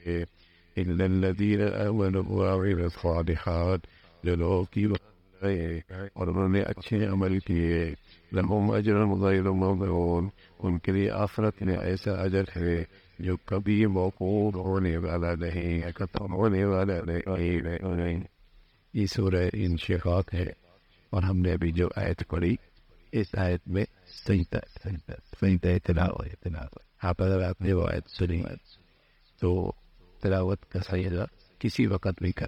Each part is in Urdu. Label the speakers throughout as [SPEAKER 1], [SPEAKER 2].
[SPEAKER 1] کیجیے إلا الذين آمنوا وعملوا الصالحات جو لوگ کی گئے اور انہوں نے اچھے عمل کیے لهم اجر غیر ممنون ان کے لیے آخرت میں ایسا اجر ہے جو کبھی موقوف ہونے والا نہیں ختم ہونے والا نہیں یہ سورہ انشقاق ہے اور ہم نے ابھی جو آیت پڑھی اس آیت میں سجدہ سجدہ تلاوت تلاوت آپ اگر آپ نے وہ آیت سنی تو تلاوت کا سجدہ کسی وقت بھی کر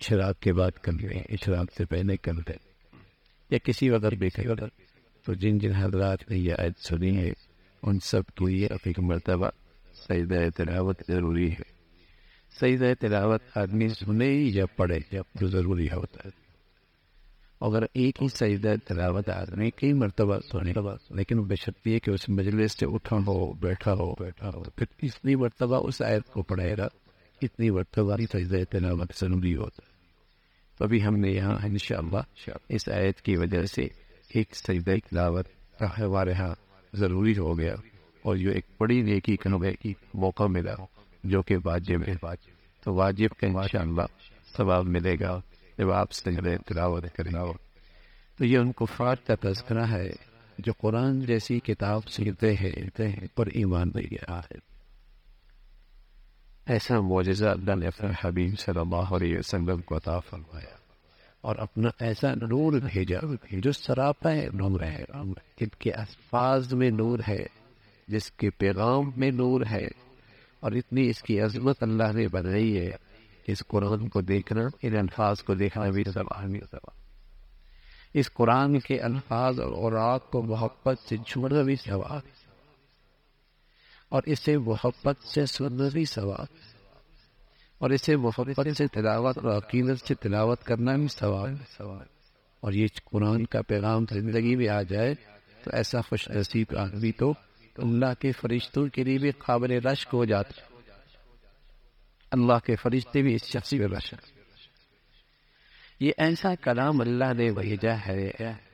[SPEAKER 1] اشراق کے بعد کر لیں اشراق سے پہلے کر دیں یا کسی وقت بھی کر تو جن جن حضرات نے یہ آیت سنی ہے، ان سب کے لیے ایک مرتبہ سجدہ تلاوت ضروری ہے۔ سجدہ تلاوت آدمی سنے یا پڑھے جب جو ضروری ہوتا ہے۔ اگر ایک ہی سجدہ تلاوت آدمی کئی مرتبہ سونے لیکن بشرطی ہے کہ اس مجلس سے اٹھا ہو، بیٹھا ہو بیٹھا ہو، پھر اتنی مرتبہ اس آیت کو پڑھے گا، اتنی مرتبہ سجدہ تلاوت ضروری ہوتا ہے۔ تو ابھی ہم نے یہاں انشاءاللہ اس آیت کی وجہ سے ایک سجدہ تلاوت ہمارے یہاں ضروری ہو گیا، اور جو ایک بڑی نیکی کنوے کی موقع ملا، جو کہ واجب ہے۔ تو واجب کا انشاءاللہ ثواب ملے گا۔ جب آپ سجدہ تلاوت کریں تو یہ ان کفار کا تذکرہ ہے جو قرآن جیسی کتاب سیکھتے ہیں پر ایمان نہیں گیا ہے۔ ایسا معجزہ اللہ نے اپنے حبیب صلی اللہ علیہ وسلم کو عطا فرمایا اور اپنا ایسا نور بھیجا جو سراپا ہے نور ہے، ان کے الفاظ میں نور ہے، جس کے پیغام میں نور ہے اور اتنی اس کی عظمت اللہ نے بنائی ہے۔ اس قرآن کو دیکھنا ان الفاظ کو دیکھنا بھی سب اس قرآن کے الفاظ اور اوراق کو محبت سے چھوڑنا بھی ثواب اور اسے محبت سے سننا بھی ثواب اور اسے محبت سے تلاوت اور عقیدت سے تلاوت کرنا بھی ثواب اور یہ قرآن کا پیغام زندگی میں آ جائے تو ایسا خوش نصیب آدمی تو اللہ کے فرشتوں کے لیے بھی قابل رشک ہو جاتا۔ ہے اللہ کے فرشتے بھی اس شخصی میں رشک یہ ایسا کلام اللہ نے بھیجا ہے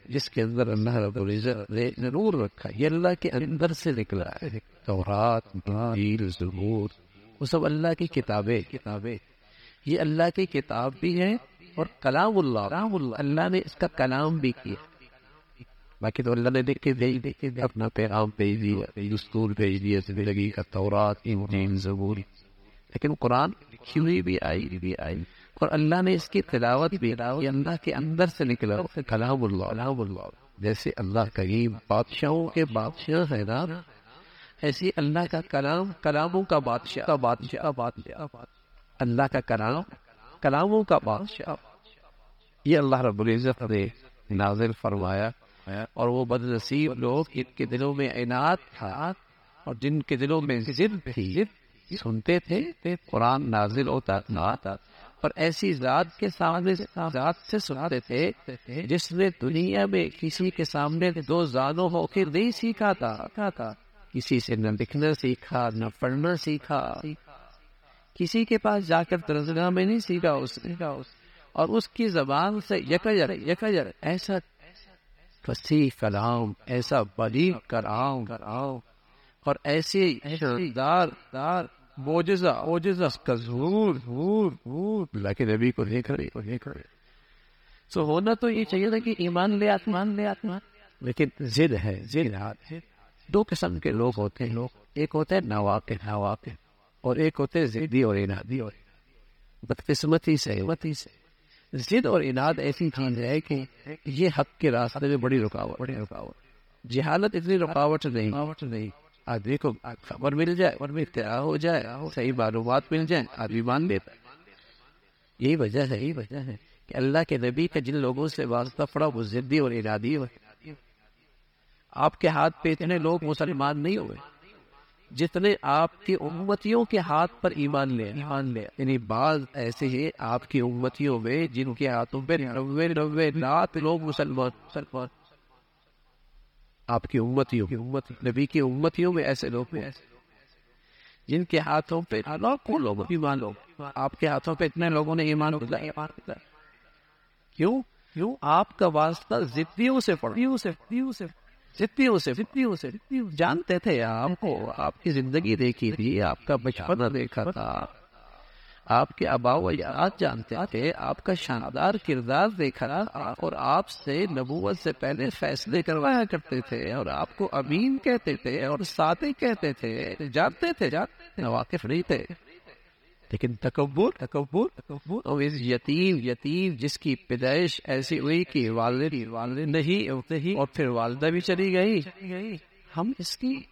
[SPEAKER 1] جس کے اندر اللہ رب العزت نے ضرور رکھا یہ اللہ کے اندر سے نکلا ہے۔ تورات زبور، وہ سب اللہ کی کتابیں کتابیں یہ اللہ کی کتاب بھی ہے اور کلام اللہ رام اللہ۔ اللہ نے اس کا کلام بھی کیا۔ باقی تو اللہ نے دیکھ کے بھیج دیکھ کے اپنا پیغام بھیج دیا، دستور بھیج دیا زندگی کا تورات، انجیل، زبور۔ لیکن قرآن لکھی ہوئی بھی آئی. بھی آئی اور اللہ نے اس کی تلاوت بھی یہ اللہ کے اندر سے نکلا کلام اللہ. کلام اللہ جیسے اللہ کریم بادشاہوں کے بادشاہ ہے نا ایسی اللہ کا کلام کلاموں کا بادشاہ. کا بادشاہ بادشاہ اللہ کا کلام کلاموں کا بادشاہ. یہ اللہ رب العزت نے نازل فرمایا. اور وہ بد نصیب لوگ ان کے دلوں میں عناد تھا اور جن کے دلوں میں ضد تھی. سنتے تھے قرآن نازل ہوتا تھا اور ایسی ذات کے سامنے ذات سے سناتے تھے جس نے دنیا میں کسی کے سامنے دو زانوں ہو کے نہیں سیکھا تھا۔ کسی سے نہ لکھنا سیکھا، نہ پڑھنا سیکھا۔ کسی کے پاس جا کر ترجمہ میں نہیں سیکھا اس نے۔ اور اس کی زبان سے یکجر یکجر ایسا فصیح کلام، ایسا بلیغ کلام۔ اور ایسے دار دار موجزہ موجزہ کا ظہور ظہور ظہور۔ لیکن نبی کو دیکھ رہے کو دیکھ رہے۔ سو ہونا تو یہ چاہیے تھا کہ ایمان لے آتمان لے آتمان لیکن ضد ہے ضد ہے۔ دو قسم کے لوگ ہوتے ہیں۔ لوگ ایک ہوتے ہیں نواقع نواقع اور ایک ہوتے ہیں زدی اور انادی اور بدقسمتی سے۔ متی سے ضد اور اناد ایسی چیز ہے کہ یہ حق کے راستے میں بڑی رکاوٹ بڑی رکاوٹ جہالت اتنی رکاوٹ نہیں رکاوٹ نہیں۔ آدمی کو خبر مل جائے اور میں اطلاع ہو جائے صحیح معلومات مل جائیں، آدمی مان لیتا یہی وجہ ہے، یہی وجہ ہے کہ اللہ کے نبی کا جن لوگوں سے واسطہ پڑا، وہ ضدی اور ارادی ہو۔ آپ کے ہاتھ پہ اتنے لوگ مسلمان نہیں ہوئے۔ جتنے آپ کی امتیوں کے ہاتھ پر ایمان لے ایمان لے۔ یعنی بعض ایسے ہیں آپ کی امتیوں میں جن کے ہاتھوں پہ نوے نوے لاکھ لوگ مسلمان مسلمان۔ آپ کی امتیوں کی امت نبی کی امتیوں میں ایسے لوگ ہیں۔ جن کے ہاتھوں پہ لاکھوں لوگ ایمان لوگ۔ آپ کے ہاتھوں پہ اتنے لوگوں نے ایمان کیوں؟ کیوں؟ آپ کا واسطہ ضدیوں سے پڑھیوں سے سے جتنیوں سے جتنیوں سے۔ جانتے تھے آپ کو، آپ کی زندگی دیکھی تھی، آپ کا بچپنا دیکھا تھا۔ آپ کے آبا و اجداد جانتے تھے آپ کا شاندار کردار دیکھا اور آپ سے نبوت سے پہلے فیصلے کروایا کرتے تھے اور آپ کو امین کہتے تھے اور ساتھ کہتے تھے، جانتے تھے، جانتے واقف نہیں تھے۔ لیکن تکبر تکبر تکبر اور اس یتیم یتیم جس کی پیدائش ایسی ہوئی کہ والد والد نہیں اور پھر والدہ بھی چلی گئی۔ ہم اس کی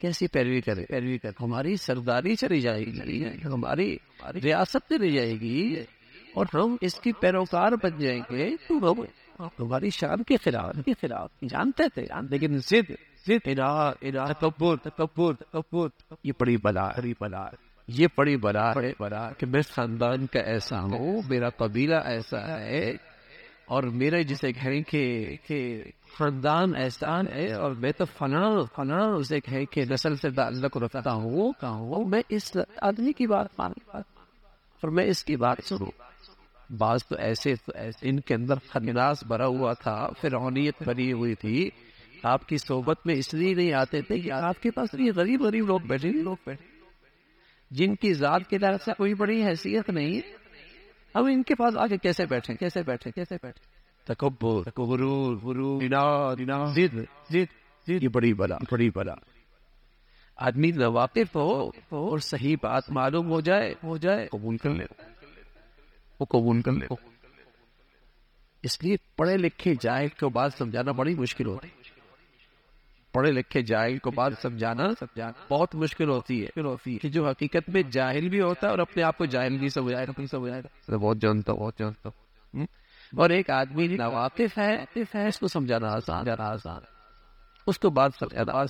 [SPEAKER 1] کیسی پیروی کریں پیروی کریں ہماری سرداری چلی جائے گی۔ ہماری ریاست چلی جائے گی اور ہم اس کی پیروکار بن جائیں گے۔ تو ہم ہماری شان کے خلاف کے خلاف۔ جانتے تھے۔ لیکن ضد ضد۔ تکبر تکبر تکبر۔ یہ بڑی بلا بڑی بلا۔ یہ بڑی بڑا بڑے بڑا کہ میں خاندان کا ایسا ہوں، میرا قبیلہ ایسا ہے۔ اور میرے جسے کہیں کہ خاندان ایسا ہے اور میں تو فلاں فلاں اسے کہیں کہ نسل سے تعلق رکھتا ہوں ہوں، میں اس آدمی کی بات مان اور میں اس کی بات سنوں۔ بعض تو ایسے ان کے اندر خناس بھرا ہوا تھا، فرعونیت بنی ہوئی تھی۔ آپ کی صحبت میں اس لیے نہیں آتے تھے کہ آپ کے پاس یہ غریب غریب لوگ بیٹھے۔ لوگ بیٹھے جن کی ذات کی طرف سے کوئی بڑی حیثیت نہیں ہم ان کے پاس آگے کیسے بیٹھے کیسے بیٹھے کیسے بیٹھے تکبر یہ بڑی بلا بڑی بلا۔ آدمی واقف ہو اور صحیح بات معلوم ہو جائے ہو جائے، قبول کر لے، وہ قبول کر لے۔ اس لیے پڑھے لکھے جائے کو بات سمجھانا بڑی مشکل ہوتی ہے۔ پڑھے لکھے جاہل کو بات سمجھانا بہت مشکل ہوتی ہے۔ کہ جو حقیقت میں جاہل بھی ہوتا ہے اور اپنے آپ کو جاہل بھی سمجھائے نہیں سمجھائے بہت جانتا بہت جانتا اور ایک آدمی واقف ہے ہے اس کو سمجھانا آسان آسان اس کو بات سمجھانا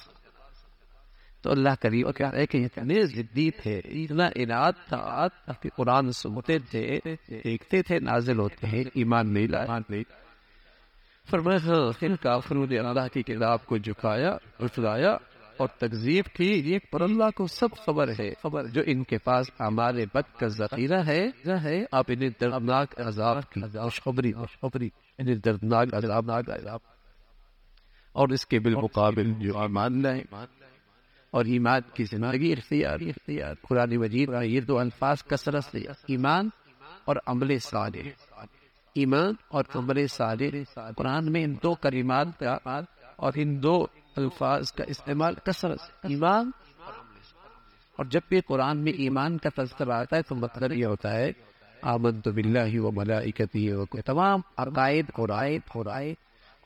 [SPEAKER 1] تو اللہ کریم کیا ہے کہ اتنے ضدی تھے اتنا انعد تھا کہ قرآن سنتے تھے دیکھتے تھے۔ نازل ہوتے ہیں ایمان نہیں لا ایمان نہیں فرمایا ہاں، ان کافروں نے اللہ کی کتاب کو جھکایا، اٹھلایا اور تکذیب کی۔ یہ پر اللہ کو سب خبر ہے، خبر جو ان کے پاس ہمارے بد کا ذخیرہ ہے۔ ہے آپ انہیں دردناک عذاب کی خوشخبری خوشخبری انہیں دردناک عذابناک عذاب اور اس کے بالمقابل جو ایمان لائے اور ایمان کی زندگی اختیار اختیار قرآن مجید یہ دو الفاظ کثرت سے، ایمان اور عمل صالح۔ ایمان اور عمر صالح قرآن میں ان دو کریمات کا اور ان دو الفاظ کا استعمال کثرت، ایمان اور جب بھی قرآن میں ایمان کا تذکر آتا ہے تو مطلب یہ ہوتا ہے آمن تو بلّہ و ملائکتی تمام عقائد قرائد قرائد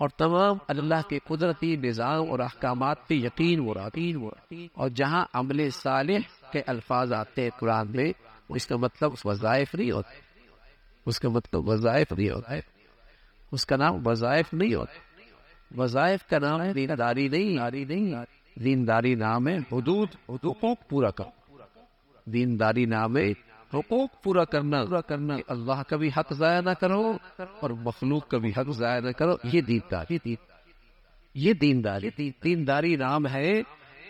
[SPEAKER 1] اور تمام اللہ کے قدرتی نظام اور احکامات پہ یقین و راتین و اور جہاں عمل صالح کے الفاظ آتے ہیں قرآن میں، اس کا مطلب اس وظائف نہیں ہوتے اس کا مطلب وظائف نہیں ہوتا ہے اس کا نام وظائف نہیں ہوتا۔ وظائف کا نام ہے دینداری نہیں۔ ناری نہیں دینداری نام ہے حدود، حقوق پورا کر دینداری نام ہے حقوق پورا کرنا۔ پورا کرنا اللہ کا بھی حق ضائع نہ کرو اور مخلوق کا بھی حق ضائع نہ کرو۔ یہ دینداری۔ یہ دینداری۔ دینداری نام ہے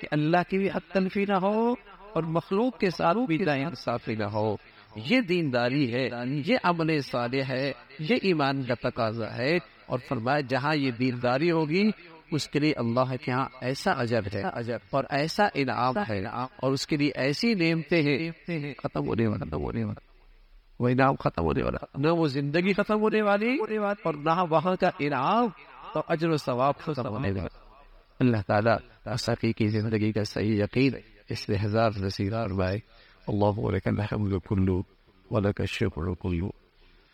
[SPEAKER 1] کہ اللہ کی بھی حق تنفی نہ ہو اور مخلوق کے ساتھ بھی صافی نہ ہو۔ یہ دینداری ہے، یہ عمل صالح ہے، یہ ایمان کا تقاضا ہے۔ اور فرمایا، جہاں یہ دینداری ہوگی، اس کے لیے اللہ کے یہاں ایسا عجب ہے۔ عجب اور ایسا انعام ہے۔ اور اس کے لیے ایسی نعمتیں ہیں۔ ختم ہونے والا۔ ختم ہونے والا۔ وہ انعام ختم ہونے والا۔ نہ وہ زندگی ختم ہونے والی، اور نہ وہاں کا انعام اور اجر و ثواب ختم ہونے والا۔ اللہ تعالیٰ سخی کی زندگی کا صحیح یقین اس لیے ہزار نصیرہ اور بھائی اللهم لك الحمد كله ولك الشكر كله.